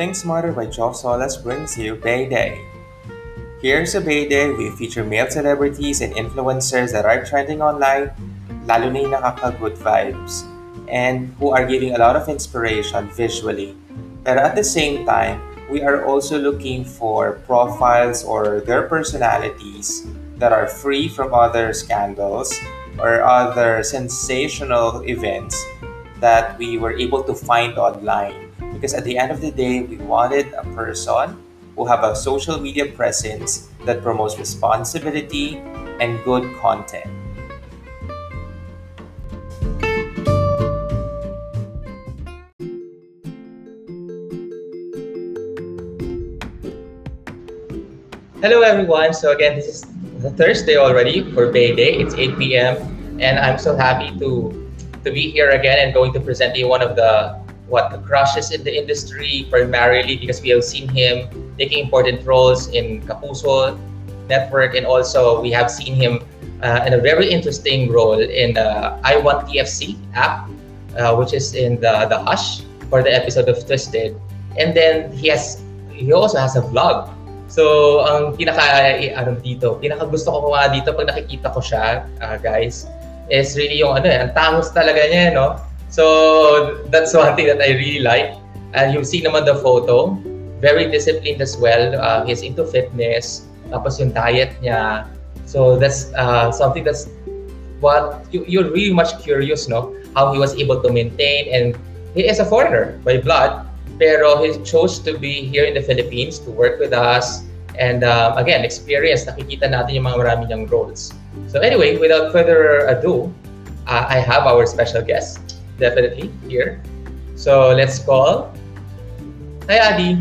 Think Smarter by Joe Solas brings you Bay Day. Here's a Bay Day, we feature male celebrities and influencers that are trending online, lalo na nakaka-good vibes, and who are giving a lot of inspiration visually. Pero at the same time, we are also looking for profiles or their personalities that are free from other scandals or other sensational events that we were able to find online. Because at the end of the day, we wanted a person who have a social media presence that promotes responsibility and good content. Hello everyone. So again, this is Thursday already for Bay Day. It's 8 p.m. and I'm so happy to to be here again and going to present you one of the what the crushes in the industry primarily because we have seen him taking important roles in Kapuso Network and also we have seen him uh, in a very interesting role in the I Want TFC app, uh, which is in the the Hush for the episode of Twisted, and then he has he also has a vlog. So ang pinaka ano dito, pinaka gusto ko nga dito pag nakikita ko siya, uh, guys, is really yung ano, ang tangos talaga niya, no? So that's one thing that I really like. And uh, you see naman the photo, very disciplined as well. Uh, he's into fitness, tapos yung diet niya. So that's uh, something that's what you, you're really much curious, no? How he was able to maintain and he is a foreigner by blood, pero he chose to be here in the Philippines to work with us and um, again, experience, nakikita natin yung mga marami niyang roles. So anyway, without further ado, uh, I have our special guest, definitely, here. So let's call. Hi, Adi.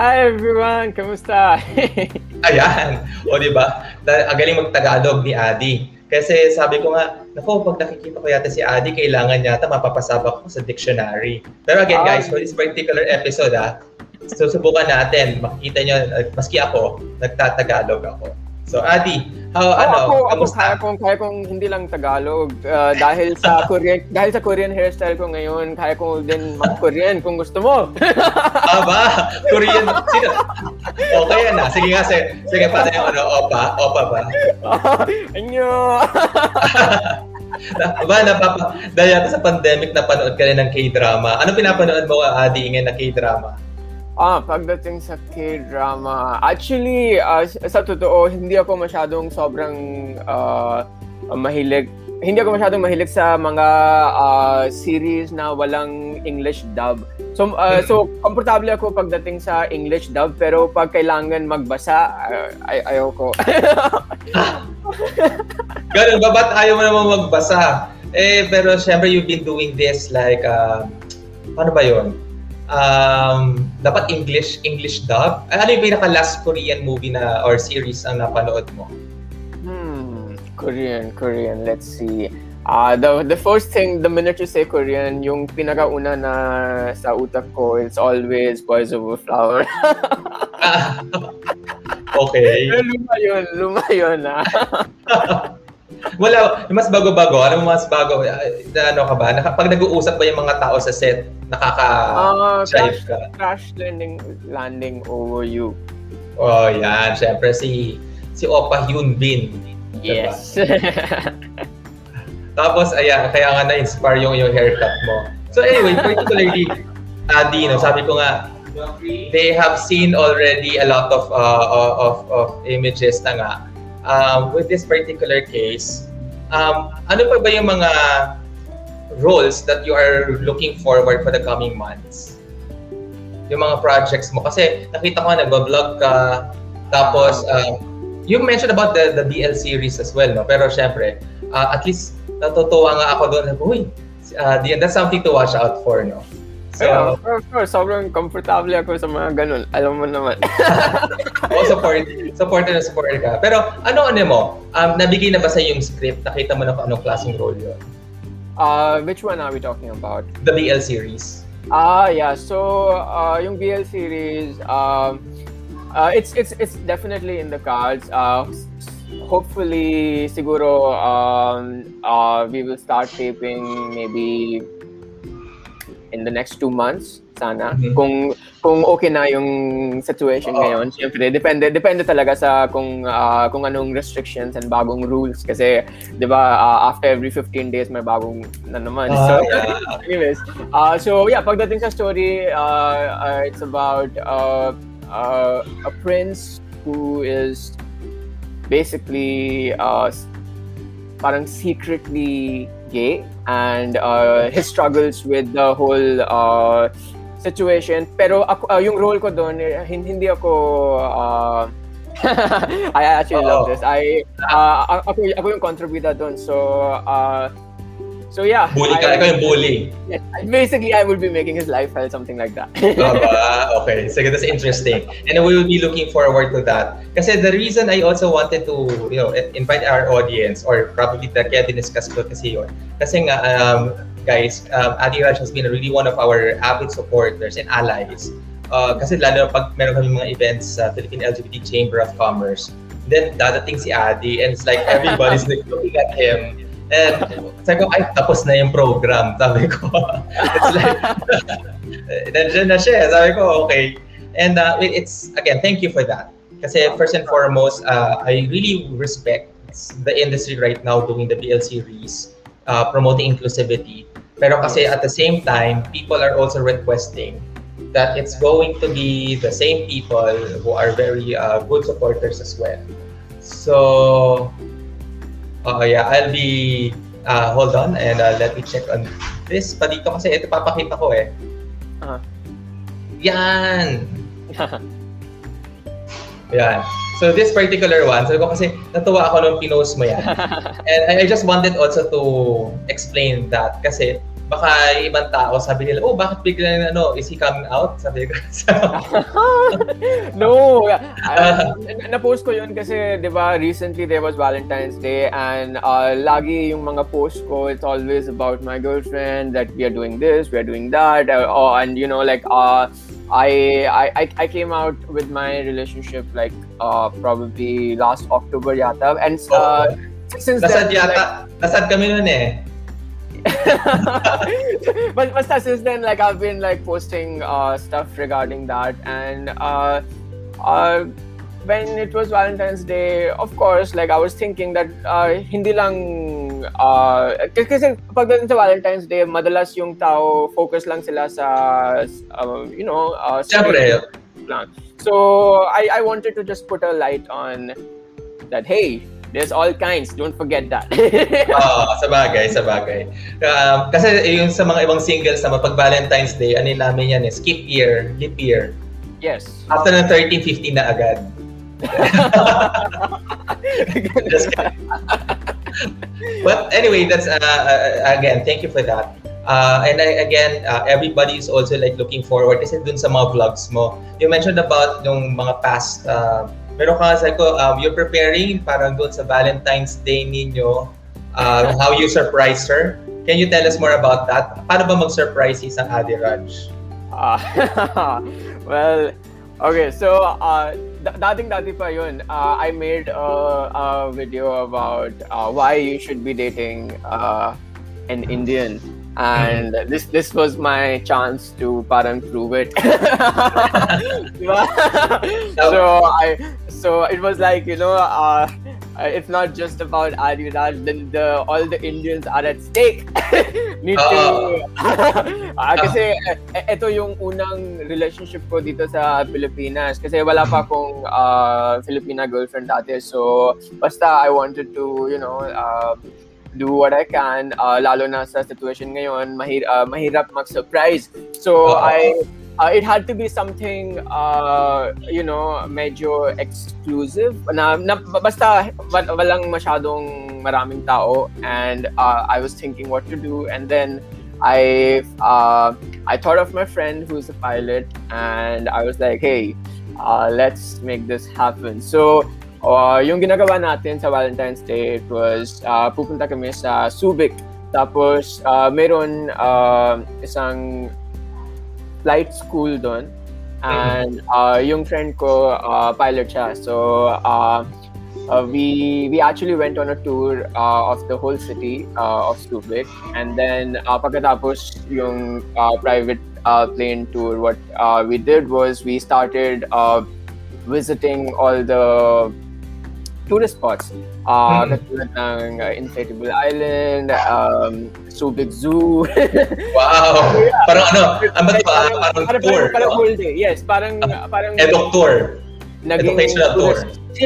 Hi, everyone. Kamusta? Ayan. O, di ba? Ang galing mag-Tagalog ni Adi. Kasi sabi ko nga, nako, pag nakikita ko yata si Adi, kailangan yata mapapasabak ko sa dictionary. Pero again, guys, for this particular episode, ah, so subukan natin. Makikita nyo, maski ako, nagtatagalog ako. So, Adi, how, oh, ano, ako, ako kaya kong, kaya kong hindi lang Tagalog. Uh, dahil sa Korean, dahil sa Korean hairstyle ko ngayon, kaya ko din mag-Korean kung gusto mo. Aba, Korean, sino? Okay na. Sige nga, sige, sige pa yung ano, opa, opa ba? Anyo! ba, napapa, dahil yata sa pandemic, napanood ka rin ng K-drama. Ano pinapanood mo, Adi, ngayon na K-drama? Ah, pagdating sa K-drama, actually, uh, sa totoo, hindi ako masyadong sobrang uh, mahilig. Hindi ako masyadong mahilig sa mga uh, series na walang English dub. So, uh, so komportable ako pagdating sa English dub, pero pag kailangan magbasa, uh, ay ayoko. Ganun ba? Ba't ayaw mo naman magbasa? Eh, pero syempre you've been doing this like, uh, paano ba yon? Um, dapat English English dub. Ano yung pinaka last Korean movie na or series ang napanood mo? Hmm, Korean, Korean. Let's see. Uh, the the first thing, the minute you say Korean, yung pinakauna na sa utak ko, it's always Boys Over Flower. okay. luma yun, luma yun ah. Wala, mas bago-bago. Ano mas bago? Na, ano ka ba? Naka, pag nag-uusap ba yung mga tao sa set, nakaka-shive uh, ka? Crash landing, landing over you. Oh, yan. Siyempre si si Opa Hyun Bin. Yes. Tapos, ayan, kaya nga na-inspire yung, yung haircut mo. So anyway, particularly, Adi, no, sabi ko nga, they have seen already a lot of uh, of, of images na nga um, with this particular case, um, ano pa ba yung mga roles that you are looking forward for the coming months? Yung mga projects mo. Kasi nakita ko nag-vlog ka, tapos uh, you mentioned about the, the BL series as well, no? Pero syempre, uh, at least natutuwa nga ako doon. Uy, uh, that's something to watch out for, no? So, of course, sobrang comfortable ako sa mga ganun. Alam mo naman. oh, support, support na support ka. Pero ano ano mo? Um, nabigay na ba sa yung script? Nakita mo na kung anong klaseng role yun? Uh, which one are we talking about? The BL series. Ah, uh, yeah. So, uh, yung BL series, um, uh, it's it's it's definitely in the cards. Uh, hopefully, siguro, um, uh, we will start taping maybe in the next two months. sana. Mm-hmm. Kung kung okay na yung situation oh. ngayon, syempre depende depende talaga sa kung uh, kung anong restrictions and bagong rules kasi 'di ba uh, after every 15 days may bagong na naman. Uh, so yeah. anyways, uh, so yeah, pagdating sa story, uh, uh, it's about uh, uh, a prince who is basically uh, parang secretly gay and uh, his struggles with the whole uh, situation. Pero ako, uh, yung role ko doon, eh, hindi ako uh, I actually oh. love this. I uh, ako ako yung contributor doon. So uh, So yeah. Bully ka, ikaw yung bully. Yes, basically I will be making his life hell, something like that. oh, okay, so that's interesting. And we will be looking forward to that. Kasi the reason I also wanted to, you know, invite our audience or probably the kaya diniscuss ko kasi yun. Kasi nga, um, guys, um, Adi Raj has been really one of our avid supporters and allies. Uh, kasi lalo pag meron kami mga events sa Philippine LGBT Chamber of Commerce, then dadating si Adi and it's like everybody's like looking at him And sabi ko, ay, tapos na yung program. Sabi ko, it's like, nandiyan na siya. Sabi ko, okay. And uh, it's, again, thank you for that. Kasi first and foremost, uh, I really respect the industry right now doing the BL series, uh, promoting inclusivity. Pero kasi at the same time, people are also requesting that it's going to be the same people who are very uh, good supporters as well. So, Oh yeah, I'll be uh, hold on and uh, let me check on this pa dito kasi ito papakita ko eh. Uh-huh. Yan. yan. So this particular one, sabi ko kasi natuwa ako nung pinost mo yan. and I, I just wanted also to explain that kasi baka ibang tao sabi nila, oh, bakit bigla ano, is he coming out? Sabi ko. no. Uh, na-post ko yun kasi, di ba, recently there was Valentine's Day and uh, lagi yung mga post ko, it's always about my girlfriend, that we are doing this, we are doing that, uh, oh, and you know, like, uh, I, I I came out with my relationship like uh, probably last October yata and uh, oh. since Nasad then yata, like, nasad kami noon eh. but but since then, like I've been like posting uh, stuff regarding that, and uh, uh, when it was Valentine's Day, of course, like I was thinking that uh, hindi lang uh, kasi pagdating sa Valentine's Day, madalas yung tao focus lang sila sa uh, you know, uh, lang. So I I wanted to just put a light on that. Hey, There's all kinds. Don't forget that. Oo, oh, sa bagay, sa bagay. Um, kasi yung sa mga ibang singles na pag Valentine's Day, ano namin yan eh, skip year, leap year. Yes. After ng 13, 15 na agad. Just But anyway, that's uh, uh, again, thank you for that. Uh, and I, again, uh, everybody is also like looking forward kasi dun sa mga vlogs mo. You mentioned about yung mga past uh, Meron ka sa ko, um, you're preparing parang doon sa Valentine's Day ninyo, uh, how you surprise her. Can you tell us more about that? Paano ba mag-surprise isang Adi Raj? Uh, well, okay, so uh, dating-dati pa yun, uh, I made a, a video about uh, why you should be dating uh, an Indian and this this was my chance to parang prove it. So i so it was like you know uh, it's not just about Adiraj then the all the Indians are at stake. Need to uh, kasi ito yung unang relationship ko dito sa Pilipinas. Kasi wala pa akong uh, Filipina girlfriend dati. So basta I wanted to you know uh, do what I can, uh, lalo na sa situation ngayon, mahir uh, mahirap mag-surprise. So, uh-huh. I uh, it had to be something uh, you know medyo exclusive na, na basta walang masyadong maraming tao and uh, I was thinking what to do and then I uh, I thought of my friend who's a pilot and I was like hey uh, let's make this happen so Uh, yung ginagawa natin sa Valentine's Day, it was uh, pupunta kami sa Subic. Tapos, uh, meron uh, isang flight school doon. And uh, yung friend ko, uh, pilot siya. So, uh, uh, we we actually went on a tour uh, of the whole city uh, of Subic. And then, uh, pagkatapos yung uh, private uh, plane tour. What uh, we did was we started uh, visiting all the tourist spots. Uh, Mm. katulad ng uh, Inflatable Island, um, Subic Zoo. Wow! Parang ano, ano ba parang, Parang parang, tour. parang, parang no? whole day. Yes, parang, parang Edok tour. naging educational tour.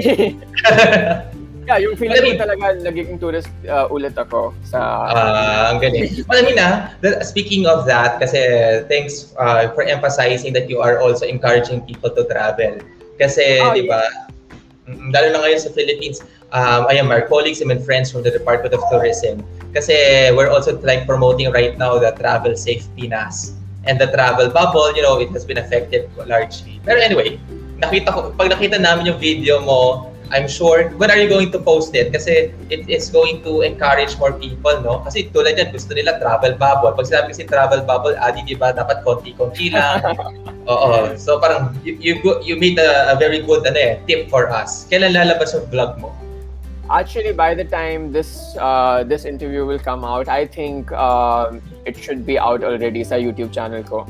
yeah, yung feeling ko talaga naging tourist uh, ulit ako sa... Ah, ang galing. Well, that- speaking of that, kasi thanks uh, for emphasizing that you are also encouraging people to travel. Kasi, Oh, di ba, mm, lalo na ngayon sa Philippines, um, I am our colleagues and friends from the Department of Tourism. Kasi we're also like promoting right now the Travel Safe Pinas. And the travel bubble, you know, it has been affected largely. Pero anyway, nakita ko, pag nakita namin yung video mo, I'm sure, when are you going to post it? Kasi it is going to encourage more people, no? Kasi tulad yan, gusto nila travel bubble. Pag sinabi kasi travel bubble, adi, di ba, dapat konti-konti lang. Oo. So parang, you, you, you made a, a very good ano, eh, tip for us. Kailan lalabas yung vlog mo? Actually, by the time this uh, this interview will come out, I think um, it should be out already sa YouTube channel ko.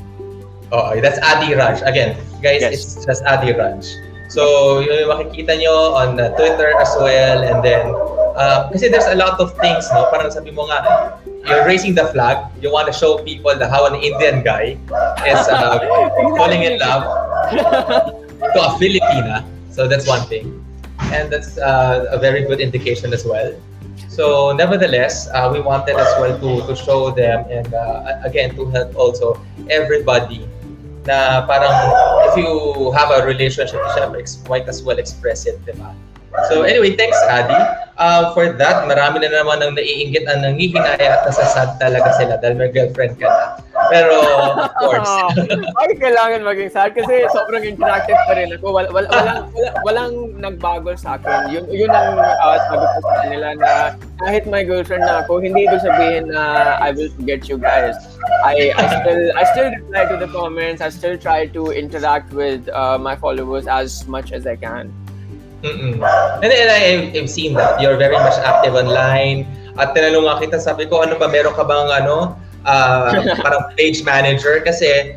Oh, that's Adi Raj. Again, guys, Yes. it's just Adi Raj. So, yun yung makikita nyo on uh, Twitter as well. And then, uh, kasi there's a lot of things, no? Parang sabi mo nga, you're raising the flag. You want to show people that how an Indian guy is uh, falling in love to a Filipina. So that's one thing. And that's uh, a very good indication as well. So nevertheless, uh, we wanted as well to, to show them and uh, again to help also everybody na parang if you have a relationship, syempre, might as well express it, di ba? So anyway, thanks Adi. Uh, for that, marami na naman ang naiinggit ang nangihinaya at nasasad talaga sila dahil may girlfriend ka na. Pero of course, Ay, kailangan maging sad kasi sobrang interactive pa rin ako. Wal, wal, walang, wala- walang nagbago sa akin. Yun, yun ang uh, sabi ko sa kanila na kahit may girlfriend na ako, hindi ito sabihin na I will forget you guys. I, I still I still reply to the comments. I still try to interact with uh, my followers as much as I can. Mm-mm. And, and I, I've seen that. You're very much active online. At tinanong nga kita, sabi ko, ano ba, meron ka bang ano, ah, parang page manager? Kasi,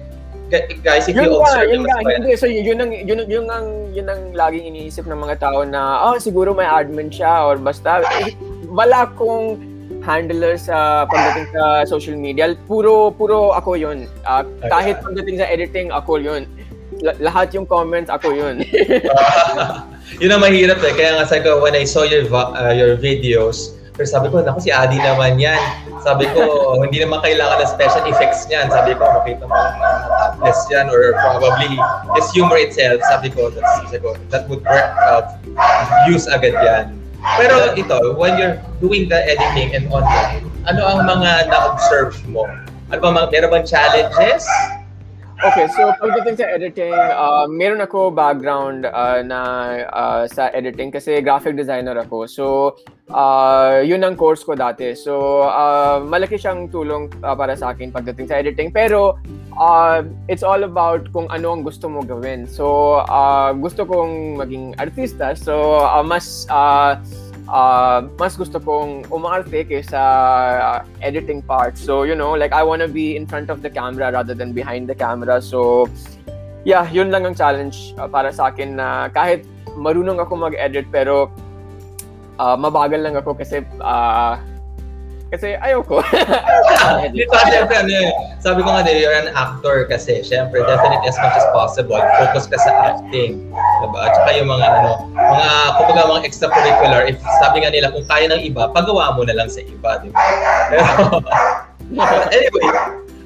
gu- guys, if you Yun nga, observe yun nga, hindi. So yun ang, yun, yun ang, yun ang laging iniisip ng mga tao na, oh, siguro may admin siya or basta. Eh, wala kong handler sa pagdating sa social media. Puro, puro ako yun. Ah, kahit pagdating sa editing, ako yun. La- lahat yung comments, ako yun. yun ang mahirap eh. Kaya nga sabi ko, when I saw your, uh, your videos, pero sabi ko, naku, si Adi naman yan. Sabi ko, hindi naman kailangan ng special effects niyan. Sabi ko, makita mo na topless yan or probably his humor itself. Sabi ko, that's, sabi ko, that would work out. Use agad yan. Pero ito, when you're doing the editing and online, ano ang mga na-observe mo? Ano ba, meron bang challenges? Okay, so pagdating sa editing, uh, meron ako background uh, na uh, sa editing kasi graphic designer ako. So, uh, yun ang course ko dati. So, uh, malaki siyang tulong uh, para sa akin pagdating sa editing. Pero, uh, it's all about kung ano ang gusto mo gawin. So, uh, gusto kong maging artista. So, uh, mas... Uh, uh, mas gusto kong umarte kaysa uh, editing part. So, you know, like I wanna be in front of the camera rather than behind the camera. So, yeah, yun lang ang challenge uh, para sa akin na kahit marunong ako mag-edit pero uh, mabagal lang ako kasi uh, kasi ayoko. Dito, syempre, ano eh, sabi ko nga, you're an actor kasi, syempre, definitely as much as possible, focus ka sa acting. Diba? At saka yung mga, ano, mga, kumbaga, mga extracurricular, if sabi nga nila, kung kaya ng iba, pagawa mo na lang sa iba, di ba? Anyway,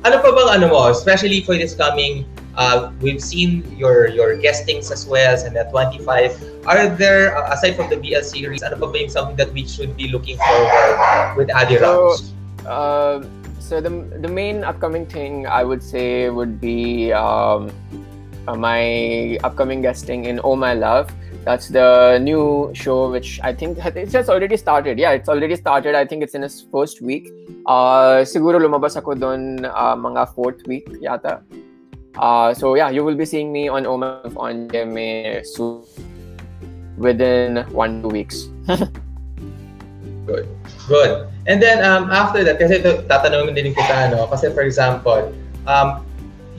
ano pa bang ano mo, especially for this coming, uh, we've seen your your guestings as well, and at 25. Are there, uh, aside from the BL series, ano pa ba yung something that we should be looking forward with Adi So, uh, so the the main upcoming thing I would say would be um, uh, my upcoming guesting in Oh My Love. That's the new show, which I think it's just already started. Yeah, it's already started. I think it's in its first week. Uh, siguro lumabas ako doon uh, mga fourth week yata. Uh, so yeah, you will be seeing me on Love on GMA soon within one two weeks. Good. Good. And then um, after that, kasi ito, tatanungin din kita, no? Kasi for example, um,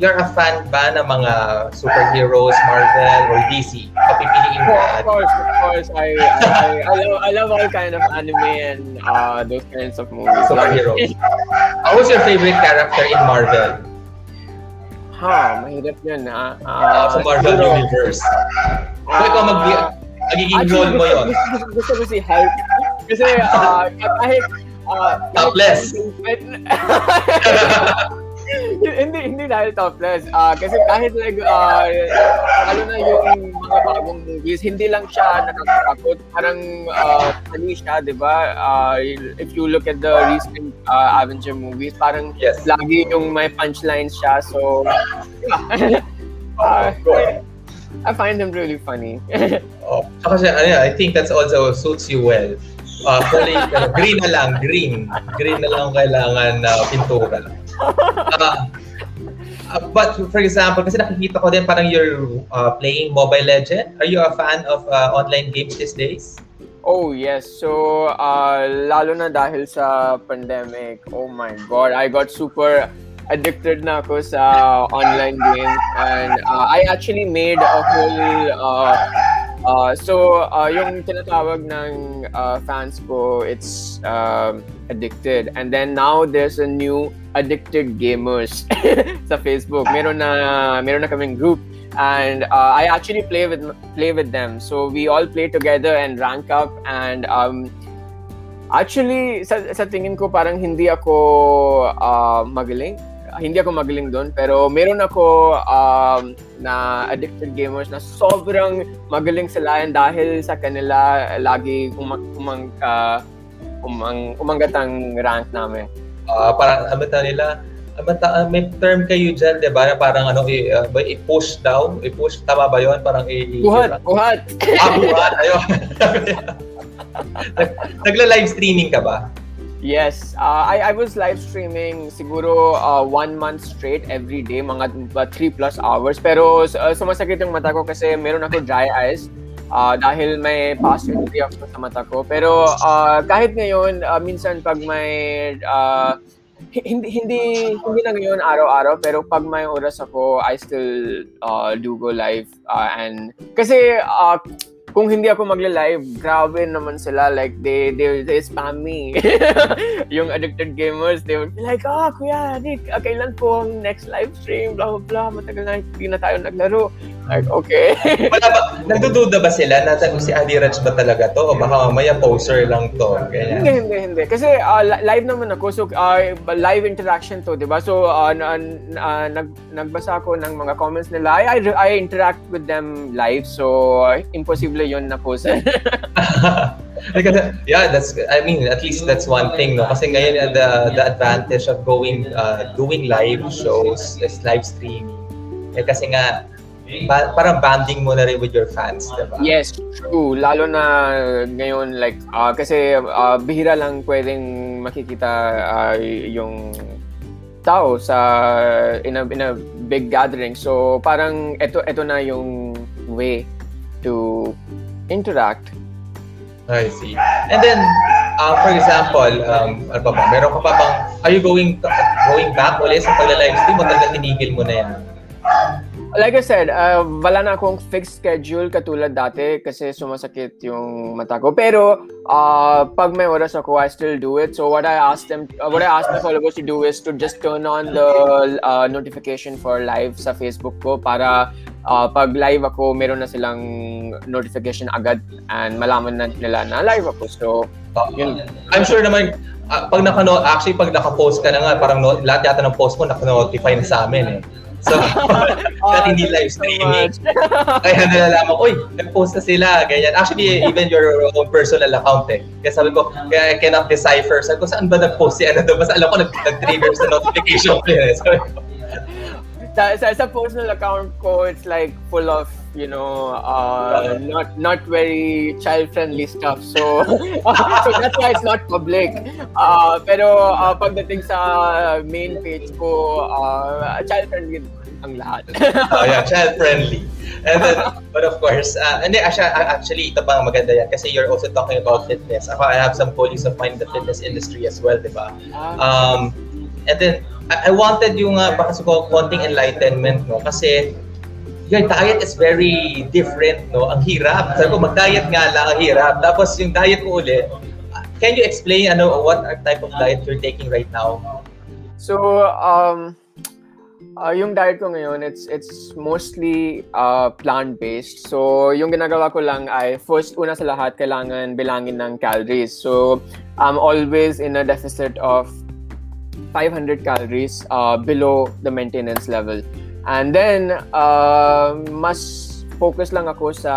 you're a fan ba ng mga superheroes, Marvel, or DC? Papipiliin of course, of course. I I, I, I, love, I love all kind of anime and uh, those kinds of movies. Superheroes. Uh, who's your favorite character in Marvel? Ha, mahirap yun ha. Uh, sa Marvel siguro, Universe. Kung ikaw mag magiging role mo yon. Gusto, gusto ko si Hulk. Kasi uh, kahit uh, Topless. hindi hindi dahil topless Ah kasi kahit like uh, lalo na yung mga bagong movies hindi lang siya nakakatakot parang uh, funny siya di ba Ah, if you look at the recent uh, Avenger movies parang Yes. lagi yung may punchlines siya so. Ah, I find them really funny Oh, saka siya, ano I think that's also suits you well. Uh, kulay, ano, green na lang, green. Green na lang kailangan na pintura. Uh, uh, but for example, kasi nakikita ko din parang you're uh, playing Mobile Legend. Are you a fan of uh, online games these days? Oh yes. So uh, lalo na dahil sa pandemic, oh my god, I got super addicted na ako sa online games and uh, I actually made a whole uh, uh, so uh, yung tinatawag ng uh, fans ko it's um, addicted and then now there's a new addicted gamers sa Facebook meron na meron na kaming group and uh, I actually play with play with them. So we all play together and rank up and um, actually sa, sa tingin ko parang hindi ako uh, magaling. Hindi ako magaling doon pero meron ako um, na addicted gamers na sobrang magaling sila and dahil sa kanila lagi umang, umang, uh, umang, umangat ang rank namin. Uh, parang, ano ta nila, ta- uh, may term kayo dyan, di ba? Parang ano, i- uh, i-push daw? I-push, tama ba yun? Parang i- i- Buhat, buhat. Ah, buhat. Ayun. Nag- Nagla-live streaming ka ba? Yes, uh, I, I was live streaming siguro uh, one month straight every day, mga uh, three plus hours. Pero uh, sumasakit yung mata ko kasi meron ako dry eyes uh, dahil may past injury ako sa mata ko. Pero uh, kahit ngayon, uh, minsan pag may uh, hi- hindi hindi hindi na ngayon araw-araw pero pag may oras ako I still uh, do go live uh, and kasi uh, kung hindi ako magla-live, grabe naman sila. Like, they, they, they spam me. yung addicted gamers, they would be like, ah, Kuya, Nick, ah, kailan po ang next live stream? Blah, blah, blah. Matagal na hindi na tayo naglaro. Like, okay. Wala ba, nagdududa ba sila na si Adi Raj ba talaga to? O baka mamaya poser lang to? Ganyan. hindi, hindi, hindi. Kasi uh, li- live naman ako. So, uh, live interaction to, di ba? So, uh, na, na- nag, nagbasa ako ng mga comments nila. I, I, I interact with them live. So, uh, imposible yun na. Because, yeah, that's I mean at least that's one thing no kasi ngayon uh, the the advantage of going uh, doing live shows is live streaming. Eh, kasi nga ba, parang banding mo na rin with your fans, diba? Yes, true. Lalo na ngayon, like, ah, kasi ah, bihira lang pwedeng makikita ah, yung tao sa in a, in a big gathering. So, parang ito, ito na yung way to interact. I see. And then, uh, for example, um, ano pa ba, meron ka pa bang, are you going going back ulit sa pagla-live stream o talagang tinigil mo na yan? Like I said, uh, wala na akong fixed schedule katulad dati kasi sumasakit yung mata ko. Pero uh, pag may oras ako, I still do it. So what I asked them, uh, what I asked my followers to do is to just turn on the uh, notification for live sa Facebook ko para uh, pag live ako, meron na silang notification agad and malaman na nila na live ako. So, yun. I'm sure naman, uh, pag nakano, actually pag naka-post ka na nga, parang no, lahat yata ng post mo naka-notify na sa amin eh. So, that hindi live streaming. Kaya nalalaman ko, uy, nag-post na sila, ganyan. Actually, even your own personal account eh. Kaya sabi ko, kaya I cannot decipher. Sabi ko, saan ba nag-post si ano doon? Basta alam ko, nag- nag-trigger sa notification ko yun eh. Sabi ko, sa, sa, sa personal account ko, it's like full of, you know, uh, not not very child-friendly stuff. So, so that's why it's not public. Uh, pero uh, pagdating sa main page ko, uh, child-friendly ang lahat. oh yeah, child-friendly. And then, but of course, uh, hindi, actually, actually, ito pa maganda yan kasi you're also talking about fitness. Ako, I have some colleagues of mine in the fitness industry as well, di ba? Um, and then, I, I wanted yung uh, baka siguro konting enlightenment no kasi your diet is very different no ang hirap sabi ko mag-diet nga lang ang hirap tapos yung diet ko ulit can you explain ano what type of diet you're taking right now so um Uh, yung diet ko ngayon, it's it's mostly uh, plant-based. So, yung ginagawa ko lang ay first, una sa lahat, kailangan bilangin ng calories. So, I'm always in a deficit of 500 calories uh, below the maintenance level. And then, uh, mas focus lang ako sa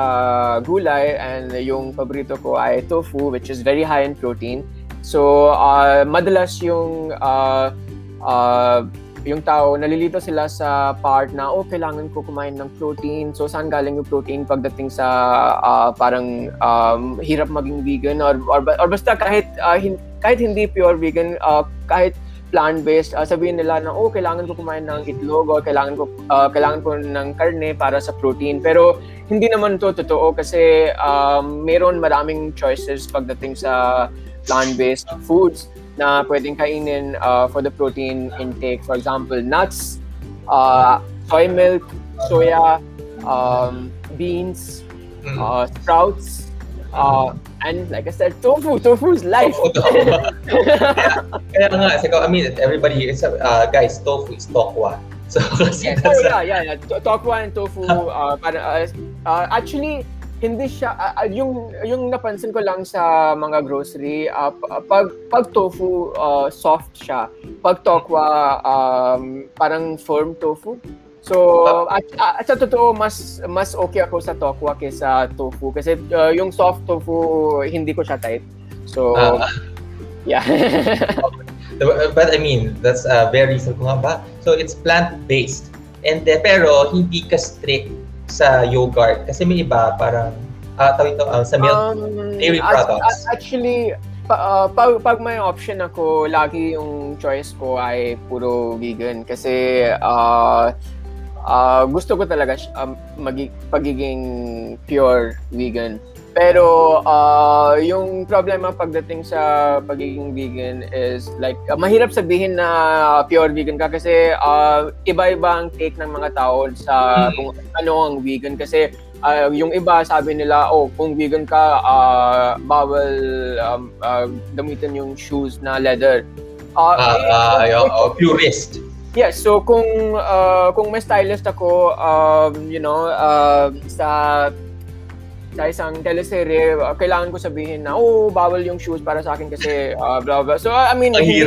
gulay and yung paborito ko ay tofu, which is very high in protein. So, uh, madalas yung uh, uh, yung tao, nalilito sila sa part na, oh, kailangan ko kumain ng protein. So, saan galing yung protein pagdating sa uh, parang um, hirap maging vegan or, or, or basta kahit, uh, hin, kahit hindi pure vegan, uh, kahit plant-based, uh, sabihin nila na, oh, kailangan ko kumain ng itlog or kailangan ko, uh, kailangan ko ng karne para sa protein. Pero, hindi naman to totoo kasi um, meron maraming choices pagdating sa plant-based foods na pwedeng kainin uh, for the protein intake. For example, nuts, uh, soy milk, soya, um, beans, uh, sprouts, uh, and like I said, tofu. Tofu is life. kaya, kaya nga, kasi I mean, everybody, it's, uh, guys, tofu is tokwa. So, yes, oh, yeah, yeah, yeah. Tokwa and tofu, uh, uh, uh, actually, hindi siya uh, yung yung napansin ko lang sa mga grocery uh, pag pag tofu uh, soft siya pag tokwa um, parang firm tofu so at, at sa totoo mas mas okay ako sa tokwa kaysa tofu kasi uh, yung soft tofu hindi ko siya type so uh, yeah but I mean that's uh, very so ba so it's plant based and uh, pero hindi ka strict sa yogurt? Kasi may iba, parang, uh, tawag ito, uh, sa milk, um, dairy products. Actually, pa, uh, pag, pag may option ako, lagi yung choice ko ay puro vegan. Kasi, uh, uh, gusto ko talaga um, magi- pagiging pure vegan. Pero uh, yung problema pagdating sa pagiging vegan is like uh, mahirap sabihin na pure vegan ka kasi uh, iba-iba ang take ng mga tao sa mm. kung ano ang vegan kasi uh, yung iba sabi nila oh kung vegan ka uh, bawal um, uh, gamitin yung shoes na leather. Uh, uh, uh, uh, purist. Yes, so kung uh, kung may stylist ako um, you know uh, sa sa isang teleserye, uh, kailangan ko sabihin na, oh, bawal yung shoes para sa akin kasi uh, blah, blah. So, I mean, hindi,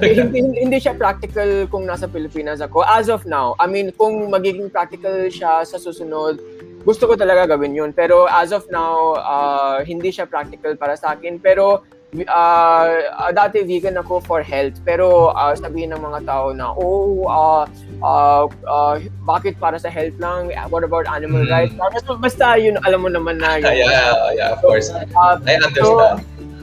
hindi, hindi, hindi siya practical kung nasa Pilipinas ako. As of now, I mean, kung magiging practical siya sa susunod, gusto ko talaga gawin yun. Pero as of now, uh, hindi siya practical para sa akin. Pero uh, dati vegan ako for health pero uh, sabihin ng mga tao na oh uh, uh, uh, bakit para sa health lang? What about animal mm. rights? Basta, basta yun alam mo naman na yun, yeah yeah of course. Uh, I understand. so,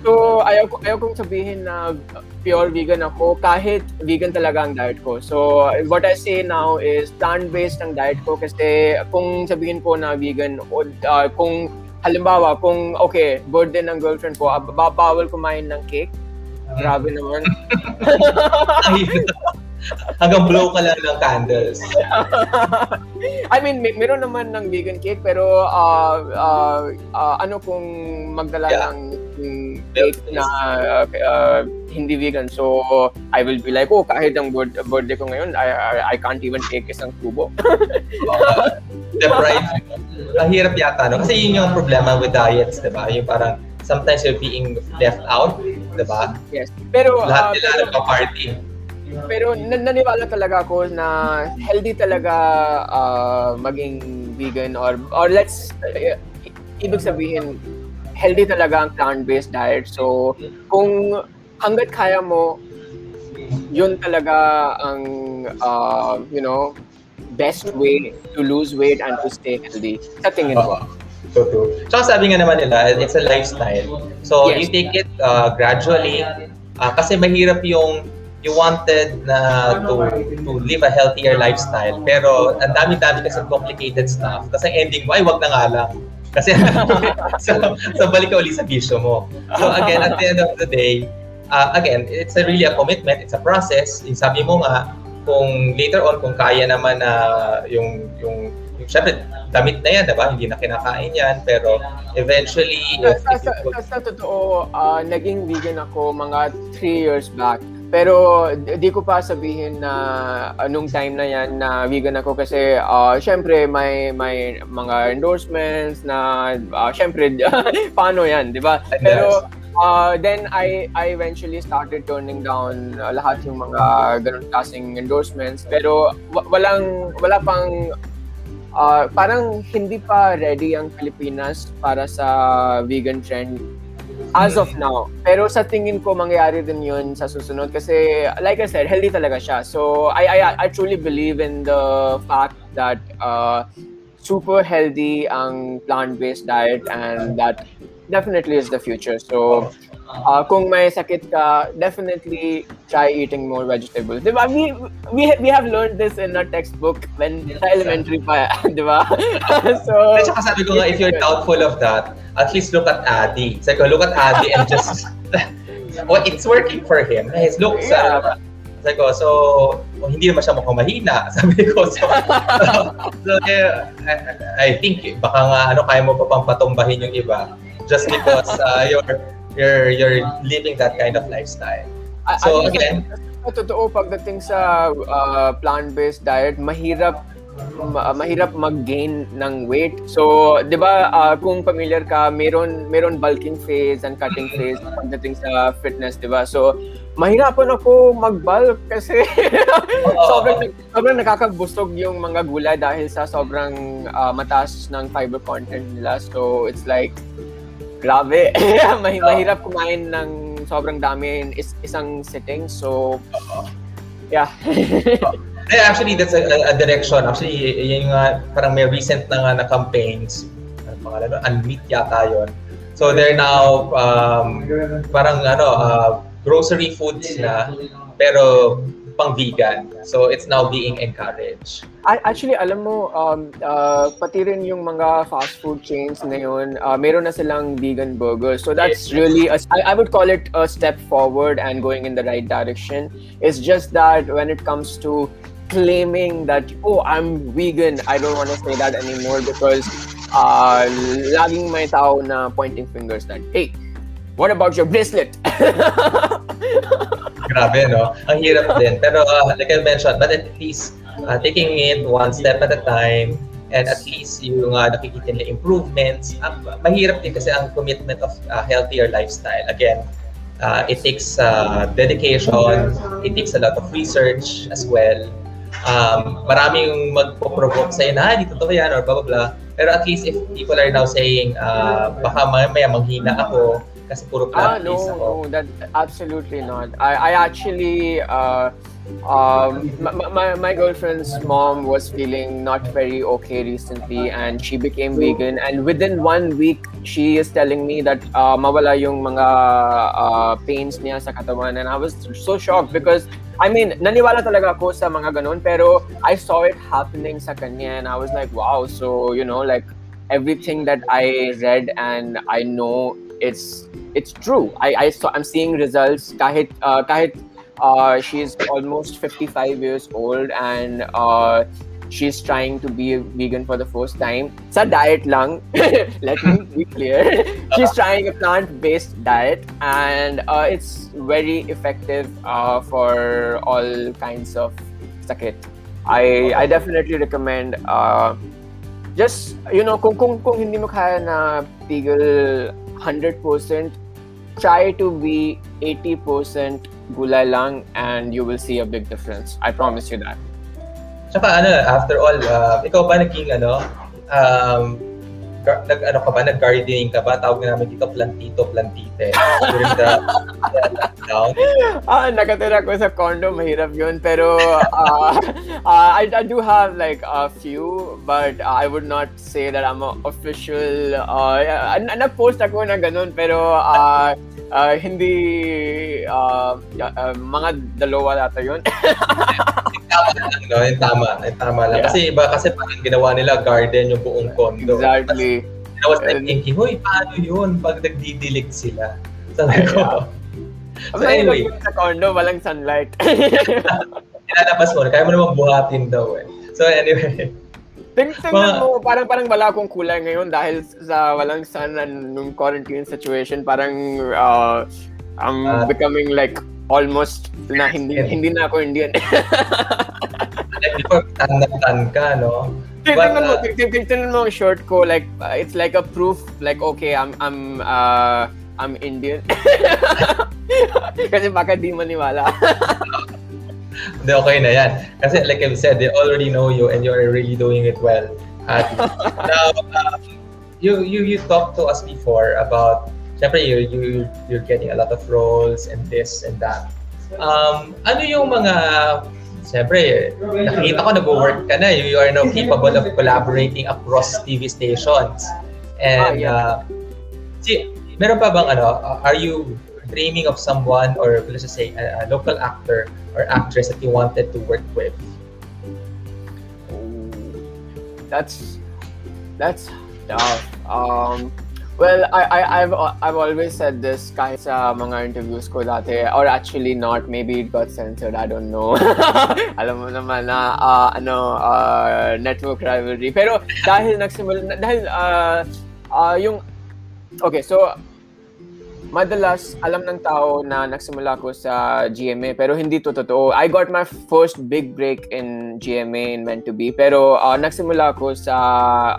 so ayaw, ayaw kong sabihin na pure vegan ako kahit vegan talaga ang diet ko. So what I say now is plant-based ang diet ko kasi kung sabihin ko na vegan uh, kung halimbawa, kung, okay, birthday ng girlfriend ko, bawal kumain ng cake. Grabe naman. Hanggang blow ka lang ng candles. I mean, may, meron naman ng vegan cake, pero uh, uh, uh, ano kung magdala yeah. ng cake na uh, uh, hindi vegan. So, I will be like, oh, kahit ang birthday ko ngayon, I, I, I can't even take isang tubo. uh, deprived. Ang hirap yata, no? Kasi yun yung problema with diets, di ba? Yung parang sometimes you're being left out, di ba? Yes. Pero, Lahat uh, nila nagpa-party pero naniniwala talaga ako na healthy talaga uh, maging vegan or or let's uh, ibig sabihin healthy talaga ang plant-based diet. So kung hangga't kaya mo yun talaga ang uh, you know best way to lose weight and to stay healthy. Sa tingin ko. Uh, so true. So sabi nga naman nila, it's a lifestyle. So yes. you take it uh, gradually uh, kasi mahirap yung you wanted na to to live a healthier lifestyle pero ang dami-dami kasi complicated stuff kasi ending mo ay wag na nga lang kasi so, so balik ka ulit sa bisyo mo so again at the end of the day uh, again, it's a really a commitment, it's a process. Yung sabi mo nga, kung later on, kung kaya naman na uh, yung, yung, yung, syempre, damit na yan, diba? Hindi na kinakain yan, pero eventually... Sa, if, sa, sa, sa totoo, uh, naging vegan ako mga 3 years back. Pero di ko pa sabihin na anong time na yan na vegan ako kasi uh, syempre may may mga endorsements na uh, syempre paano yan, 'di ba? Pero uh, then I I eventually started turning down uh, lahat yung mga ganun klaseng endorsements pero w- walang wala pang uh, parang hindi pa ready ang Pilipinas para sa vegan trend As of now. Pero sa tingin ko mangyayari din 'yun sa susunod kasi like I said, healthy talaga siya. So I I I truly believe in the fact that uh, super healthy ang plant-based diet and that definitely is the future. So uh, kung may sakit ka, definitely try eating more vegetables. Diba? We, we, we have learned this in our textbook when sa elementary pa, di ba? so, At saka sabi ko nga, if you're doubtful of that, at least look at Adi. Sabi ko, look at Adi and just, well, it's working for him. His looks, yeah. uh, sabi ko, so, well, hindi naman siya mukhang mahina. Sabi ko, so, so yeah, I, I think, baka nga, ano, kaya mo pa pang patumbahin yung iba just because uh, you're you're you're living that kind of lifestyle. So I, again, totoo pagdating sa uh, plant-based diet, mahirap ma- mahirap mag-gain ng weight. So, 'di ba, uh, kung familiar ka, meron meron bulking phase and cutting phase pagdating sa fitness, 'di ba? So, mahirapan ako mag-bulk kasi sobrang sobrang nakakabustog yung mga gulay dahil sa sobrang uh, mataas ng fiber content nila. So, it's like Grabe. Mah- mahirap kumain ng sobrang dami in is- isang sitting. So, yeah. yeah, actually, that's a, a direction. Actually, yun nga, parang may recent na nga na campaigns. Ano pangalan? Unmeat yata yun. So, they're now um, parang ano, uh, grocery foods na, pero pang vegan. So it's now being encouraged. Actually, alam mo, um, uh, pati rin yung mga fast food chains ngayon, uh, meron na silang vegan burgers. So that's really, a, I, I would call it a step forward and going in the right direction. It's just that when it comes to claiming that, oh, I'm vegan, I don't want to say that anymore because uh, laging may tao na pointing fingers that, hey, what about your bracelet? Grabe, no? Ang hirap din. Pero uh, like I mentioned, but at least uh, taking it one step at a time and at least yung uh, nakikita nila improvements. Uh, mahirap din kasi ang commitment of uh, healthier lifestyle. Again, uh, it takes uh, dedication, it takes a lot of research as well. Um, maraming magpo-provoke sa'yo na, hindi totoo yan, or blah, blah, blah. Pero at least if people are now saying, uh, baka mamaya manghina ako, kasi puro plant-based ah, no, ako. No, that absolutely not. I I actually uh, um, my, my, my girlfriend's mom was feeling not very okay recently and she became vegan and within one week she is telling me that uh, mawala yung mga uh, pains niya sa katawan and I was so shocked because I mean naniwala talaga ako sa mga ganun pero I saw it happening sa kanya and I was like wow so you know like everything that I read and I know it's it's true. I, I saw, I'm seeing results. Kahit, uh, kahit uh, she's almost 55 years old and uh, she's trying to be a vegan for the first time. Sa diet lang, let me be clear. she's trying a plant-based diet and uh, it's very effective uh, for all kinds of sakit. I, I definitely recommend uh, just, you know, kung, kung, kung hindi mo kaya na tigil 100%, try to be 80% gulay lang and you will see a big difference. I promise you that. Tsaka ano, after all, uh, ikaw ba naging ano, um, gar- nag ano ka ba, nag-gardening ka ba? Tawag namin dito plantito, plantite during the, the lockdown. Ah, nakatira ko sa condo, mahirap yun. Pero uh, uh, I, I do have like a few, but uh, I would not say that I'm a official, uh, nag-post ako na ganun, pero uh, uh, hindi, uh, uh, mga dalawa data yun. tama lang, no? Yung tama, yung tama lang. Yeah. Kasi iba, kasi parang ginawa nila garden yung buong condo. Exactly. I was like thinking, huy, paano yun pag nagdidilig sila? Sabi ko, so anyway. Sa condo, walang sunlight. Nilalabas mo, kaya mo naman buhatin daw eh. So anyway. Ting tingnan mo, parang parang wala akong kulay ngayon dahil sa walang sun and nung quarantine situation, parang uh, I'm uh, becoming like almost na hindi hindi na ako Indian. like before, tan ka, no? Tingnan mo, tingnan mo ang short ko, like, uh, it's like a proof, like, okay, I'm, I'm, uh, I'm Indian. Kasi baka di maniwala. Hindi, okay na yan. Kasi like I've said, they already know you and you're really doing it well. At now, um, you, you, you talked to us before about, syempre, you, you, you're getting a lot of roles and this and that. Um, ano yung mga, syempre, nakikita ko nag-work ka na. You, you are now capable of collaborating across TV stations. And, ah, uh, see, meron pa bang ano, uh, are you dreaming of someone or let's just say a, a local actor or actress that you wanted to work with? That's that's tough. Um, well, I, I, I've I've always said this kahit sa mga interviews ko dati, or actually not, maybe it got censored, I don't know. Alam mo naman na, uh, ano, uh, network rivalry. Pero dahil nagsimula, dahil, uh, uh, yung, okay, so, madalas alam ng tao na nagsimula ko sa GMA pero hindi to totoo. I got my first big break in GMA in Meant to Be pero uh, nagsimula ko sa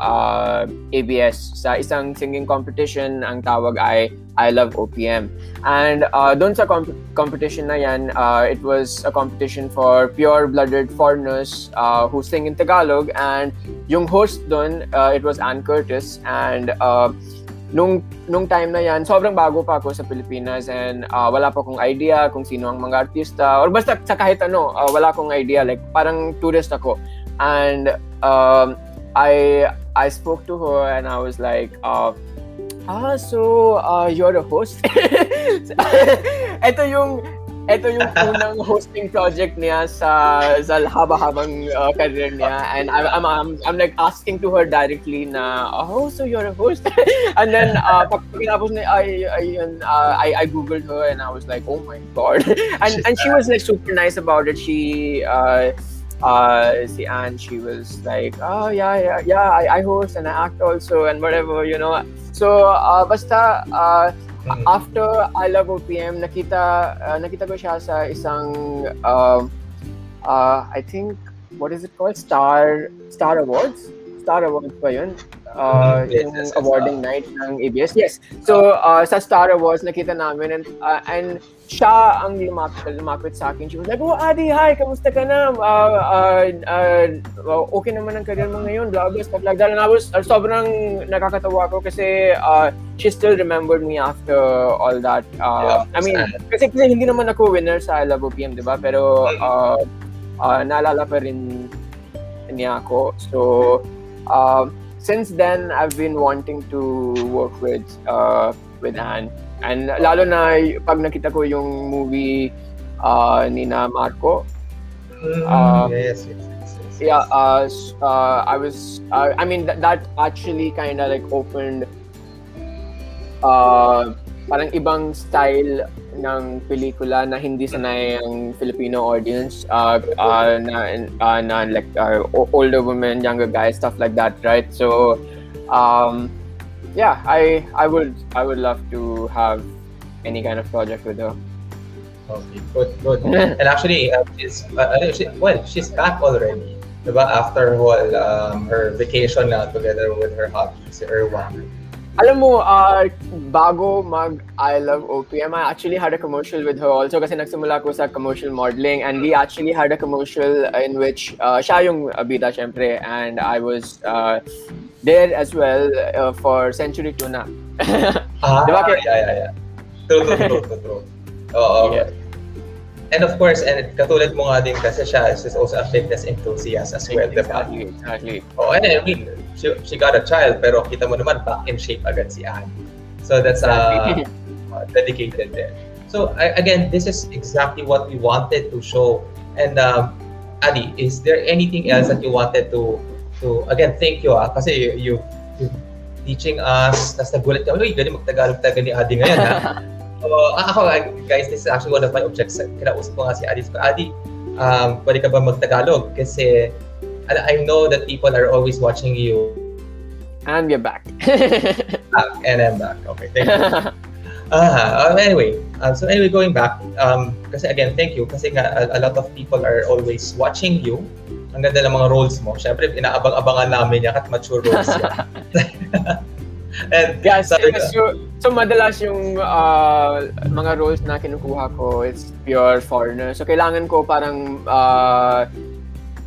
uh, ABS sa isang singing competition ang tawag ay I Love OPM. And uh, doon sa comp- competition na yan, uh, it was a competition for pure-blooded foreigners uh, who sing in Tagalog and yung host doon, uh, it was Ann Curtis and uh, nung nung time na yan, sobrang bago pa ako sa Pilipinas and uh, wala pa akong idea kung sino ang mga artista or basta sa kahit ano, uh, wala akong idea like parang tourist ako. And um, I I spoke to her and I was like uh, ah so uh, you're a host. Ito yung ito yung unang hosting project niya sa sa haba-habang uh, career niya. And I'm, I'm, I'm, I'm like asking to her directly na oh so you're a host? And then uh, pag na I I, uh, I I googled her and I was like oh my god. And and she was like super nice about it. She uh uh si Anne she was like oh yeah yeah yeah I, I host and I act also and whatever you know. So uh, basta uh, Mm-hmm. After I Love OPM, nakita uh, nakita ko siya sa isang uh, uh, I think what is it called? Star Star Awards. Star Awards pa yun. Uh, yes, yung yes, awarding yes, night ng ABS. Yes. So, uh, sa Star Awards, nakita namin and, uh, and siya ang lumapit, lumapit sa akin. She was like, oh, Adi, hi, kamusta ka na? Uh, uh, uh, okay naman ang career mo ngayon, blah, blah, stuff like that. And I was, uh, sobrang nakakatawa ko kasi uh, she still remembered me after all that. Uh, yeah, I mean, kasi, kasi hindi naman ako winner sa I Love OPM, di ba? Pero uh, uh, naalala pa rin niya ako. So, uh, since then, I've been wanting to work with uh, with Anne. And lalo na pag nakita ko yung movie uh, ni na Marco. Uh, yes, yes, yes, yes. Yeah, uh, uh, I was, uh, I mean, that, that actually kind of like opened uh, parang ibang style ng pelikula na hindi sanay ang Filipino audience uh, uh, na, uh, na like uh, older women, younger guys, stuff like that, right? So, um, yeah, I I would I would love to have any kind of project with her. Okay, good, good. and actually, uh, she's uh, she, well, she's back already. Diba? After whole um, her vacation na together with her si Erwan. Alam mo, uh, bago mag I Love OPM, I actually had a commercial with her also kasi nagsimula ko sa commercial modeling and we actually had a commercial in which uh, siya yung bida syempre and I was uh, there as well uh, for Century Tuna. ah, diba? yeah, yeah, yeah. True, true, true, true, true. Oo. Yeah. And of course, and katulad mo nga din kasi siya is also a fitness enthusiast as well, exactly, diba? Exactly, Oh, and I mean, she, she got a child, pero kita mo naman, back in shape agad si Anne. So that's uh, uh, dedicated there. So I, again, this is exactly what we wanted to show. And um, Adi, is there anything else that you wanted to to again thank you ah kasi you, you, you teaching us tas nagulat ka uy galing magtagalog taga ni Adi ngayon ha So, ako, guys, this is actually one of my objects. Kinausap ko nga si Adi. Adi, um, pwede ka ba mag-Tagalog? Kasi I know that people are always watching you. And we're back. back and I'm back. Okay, thank you. Uh, um, anyway, um, so anyway, going back, um, kasi again, thank you. Kasi nga, a, a lot of people are always watching you. Ang ganda ng mga roles mo. Siyempre, inaabang-abangan namin yan at mature roles yan. And yeah, so, so, so madalas yung uh, mga roles na kinukuha ko, it's pure foreigner. So kailangan ko parang uh,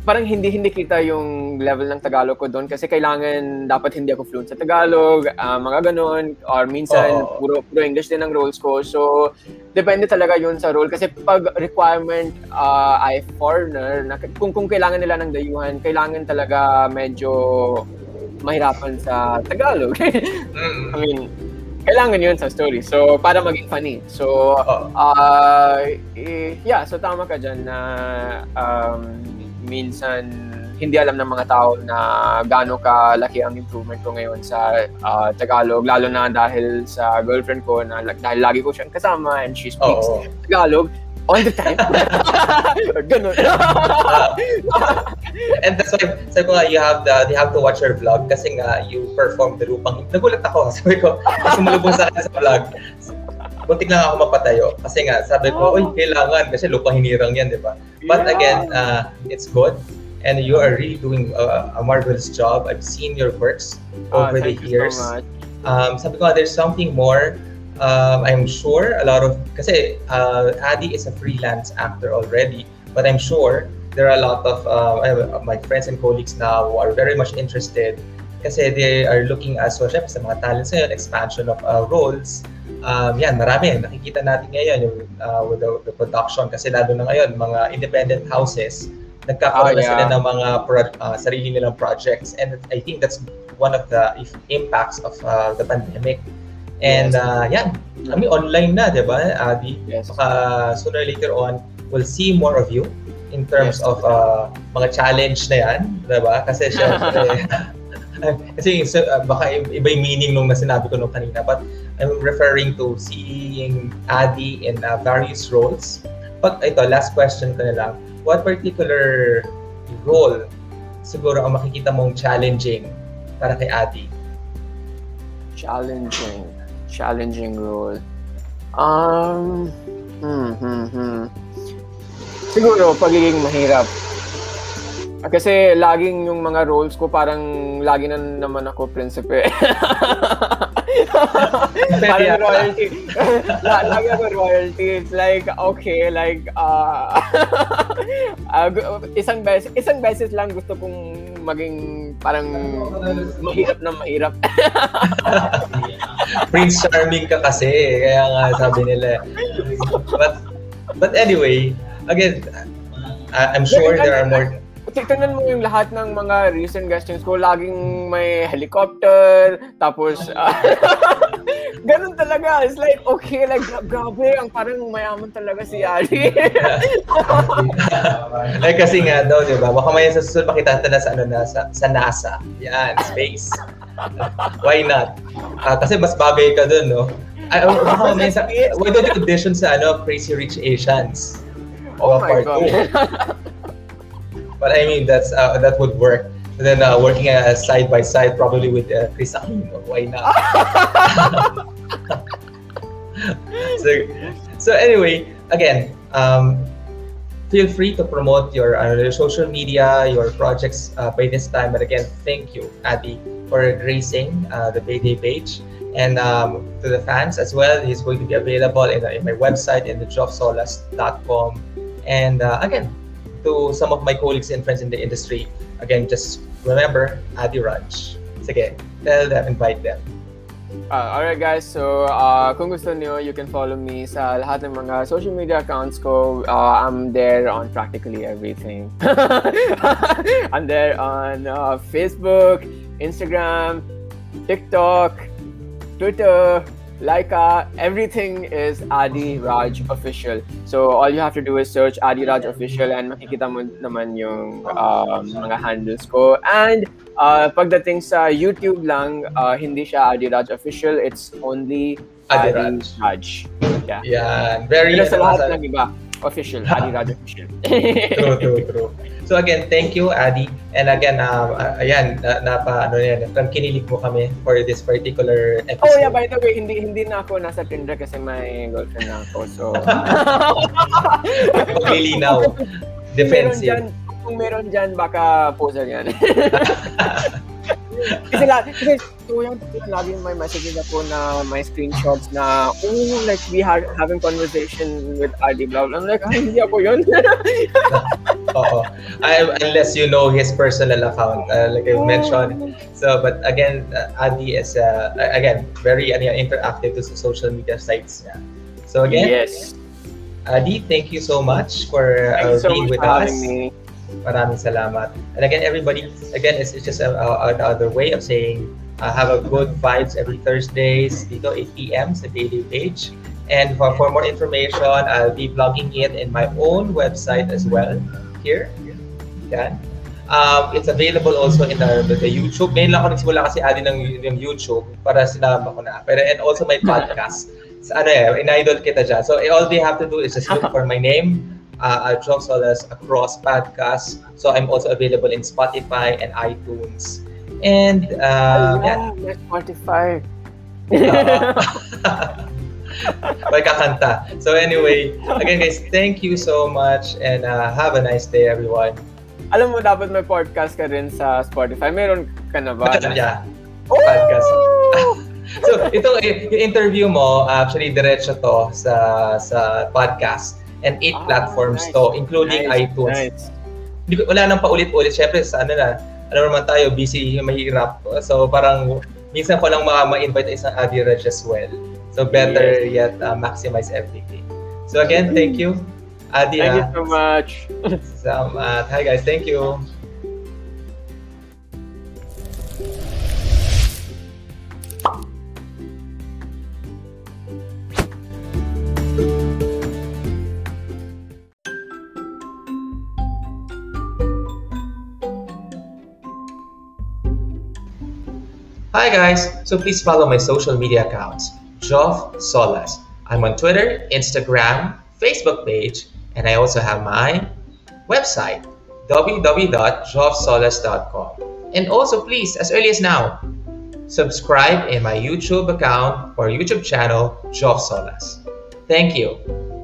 parang hindi hindi kita yung level ng Tagalog ko doon kasi kailangan dapat hindi ako fluent sa Tagalog, uh, mga ganun, or minsan oh. puro, puro English din ang roles ko. So, depende talaga yun sa role kasi pag requirement uh, ay foreigner, na, kung, kung kailangan nila ng dayuhan, kailangan talaga medyo mahirapan sa Tagalog. Mm. I mean, kailangan yun sa story. So, para maging funny. So, uh, yeah, so tama ka dyan na um, minsan hindi alam ng mga tao na gaano kalaki ang improvement ko ngayon sa uh, Tagalog lalo na dahil sa girlfriend ko na dahil lagi ko siyang kasama and she speaks oh. Tagalog all the time. Ganun. and that's why, sabi ko nga, you have the, they have to watch your vlog kasi nga, you perform the lupang. Nagulat ako. Sabi ko, sumalubong sa akin sa vlog muntik lang ako mapatayo. Kasi nga, sabi ko, oh. kailangan. Kasi lupang hinirang yan, di ba? But yeah. again, uh, it's good. And you are really doing a, a marvelous job. I've seen your works ah, over oh, the years. So um, sabi ko, there's something more. Um, I'm sure a lot of, kasi uh, Adi is a freelance actor already, but I'm sure there are a lot of uh, my friends and colleagues now who are very much interested kasi they are looking as well, syempre, sa mga talents ngayon, expansion of uh, roles, um, yan, marami. Nakikita natin ngayon yung, uh, with the, the production kasi lalo na ngayon, mga independent houses, nagkakaroon oh, yeah. sila ng mga pro- uh, sarili nilang projects. And I think that's one of the impacts of uh, the pandemic. And yes. uh, yan, kami online na, di ba, Adi? Yes. Saka sooner or later on, we'll see more of you in terms yes. of uh, mga challenge na yan, di ba? Kasi syempre, kasi so, uh, baka iba yung meaning nung sinabi ko nung kanina but I'm referring to seeing Adi in uh, various roles. Pag ito, last question ko na lang. What particular role siguro ang makikita mong challenging para kay Adi? Challenging. Challenging role. Um, hmm, hmm, hmm. Siguro, pagiging mahirap kasi laging yung mga roles ko parang lagi na naman ako prinsipe. parang royalty. lagi ako royalty. It's like, okay, like, uh, uh, isang beses, isang beses lang gusto kong maging parang mahirap na mahirap. Prince Charming ka kasi, kaya nga sabi nila. But, but anyway, again, I'm sure there are more tignan mo yung lahat ng mga recent guestings ko, laging may helicopter, tapos, uh, ganun talaga. It's like, okay, like, grabe, ang parang mayaman talaga si Ali. eh, kasi nga daw, di ba? Baka may sa susunod makita na sa, ano, na, sa, sa NASA. Yan, space. Why not? Uh, kasi mas bagay ka dun, no? Ay, uh, baka may sa, why don't you audition sa, ano, Crazy Rich Asians? Oh my God. But I mean, that's uh, that would work. And then uh, working uh, side by side, probably with uh, Chris Aquino. Why not? so, so anyway, again, um, feel free to promote your, uh, social media, your projects uh, by this time. But again, thank you, Adi, for gracing uh, the Bayday page. And um, to the fans as well, he's going to be available in, in my website in the jobsolas.com. And uh, again, to some of my colleagues and friends in the industry, again, just remember Adi Raj. Sige, tell them, invite them. Uh, alright guys, so uh, kung gusto niyo, you can follow me sa lahat ng mga social media accounts ko. Uh, I'm there on practically everything. I'm there on uh, Facebook, Instagram, TikTok, Twitter, Laika, everything is Adi Raj Official. So all you have to do is search Adi Raj Official and makikita mo naman yung um, mga handles ko. And uh, pagdating sa YouTube lang, uh, hindi siya Adi Raj Official. It's only Adi Adi Raj. Raj. Yeah. Yan. Very, Pero sa ano, lahat ng iba, official. Adi Raj official. true, true, true. So again, thank you, Adi. And again, um, uh, ayan, na, napa, ano yan, kung kinilig mo kami for this particular episode. Oh yeah, by the way, hindi hindi na ako nasa Tinder kasi may girlfriend na ako. So Maglilinaw. Kung meron Defensive. dyan, kung meron dyan, baka poser yan. kasi la, kasi so yung lagi may messages ako na may screenshots na oh like we are having conversation with Adi blah blah. I'm like, ay, hindi ako yun. Oo. I, unless you know his personal account, uh, like I mentioned. So, but again, uh, Adi is, uh, again, very ano, yan, interactive to social media sites niya. So again, yes. Adi, thank you so much for uh, you so being much with for us. me. Maraming salamat. And again, everybody, again, it's, it's just a, a, another way of saying uh, have a good vibes every Thursdays dito 8 p.m. sa daily page. And for, for more information, I'll be blogging it in my own website as well here. Yan. Um, it's available also in the, the, the YouTube. Ngayon lang ako nagsimula kasi adi ng, ng YouTube para sinama ko na. Pero and also my podcast. Sa ano eh, in-idol kita dyan. So all they have to do is just look for my name, uh, uh, Joe Solas across podcasts. So I'm also available in Spotify and iTunes. And uh, yeah, yeah, my Spotify. may kakanta. So anyway, again guys, thank you so much and uh, have a nice day everyone. Alam mo, dapat may podcast ka rin sa Spotify. Meron ka na ba? yeah. Oh! podcast. So ito yung interview mo actually diretso to sa sa podcast and eight Ah, platforms nice. to including Nice, iTunes. nice. Hindi wala nang paulit-ulit. Syempre, sa ano na, ano naman tayo, busy, mahirap. So, parang, minsan ko lang ma- ma-invite isang Raj as well. So, better yet, uh, maximize everything. So, again, thank you. Adi, Thank you so much. Salamat. Hi, guys. Thank you. Hi guys, so please follow my social media accounts, Joff Solas. I'm on Twitter, Instagram, Facebook page, and I also have my website, www.joffsolas.com. And also please, as early as now, subscribe in my YouTube account or YouTube channel, Joff Solas. Thank you.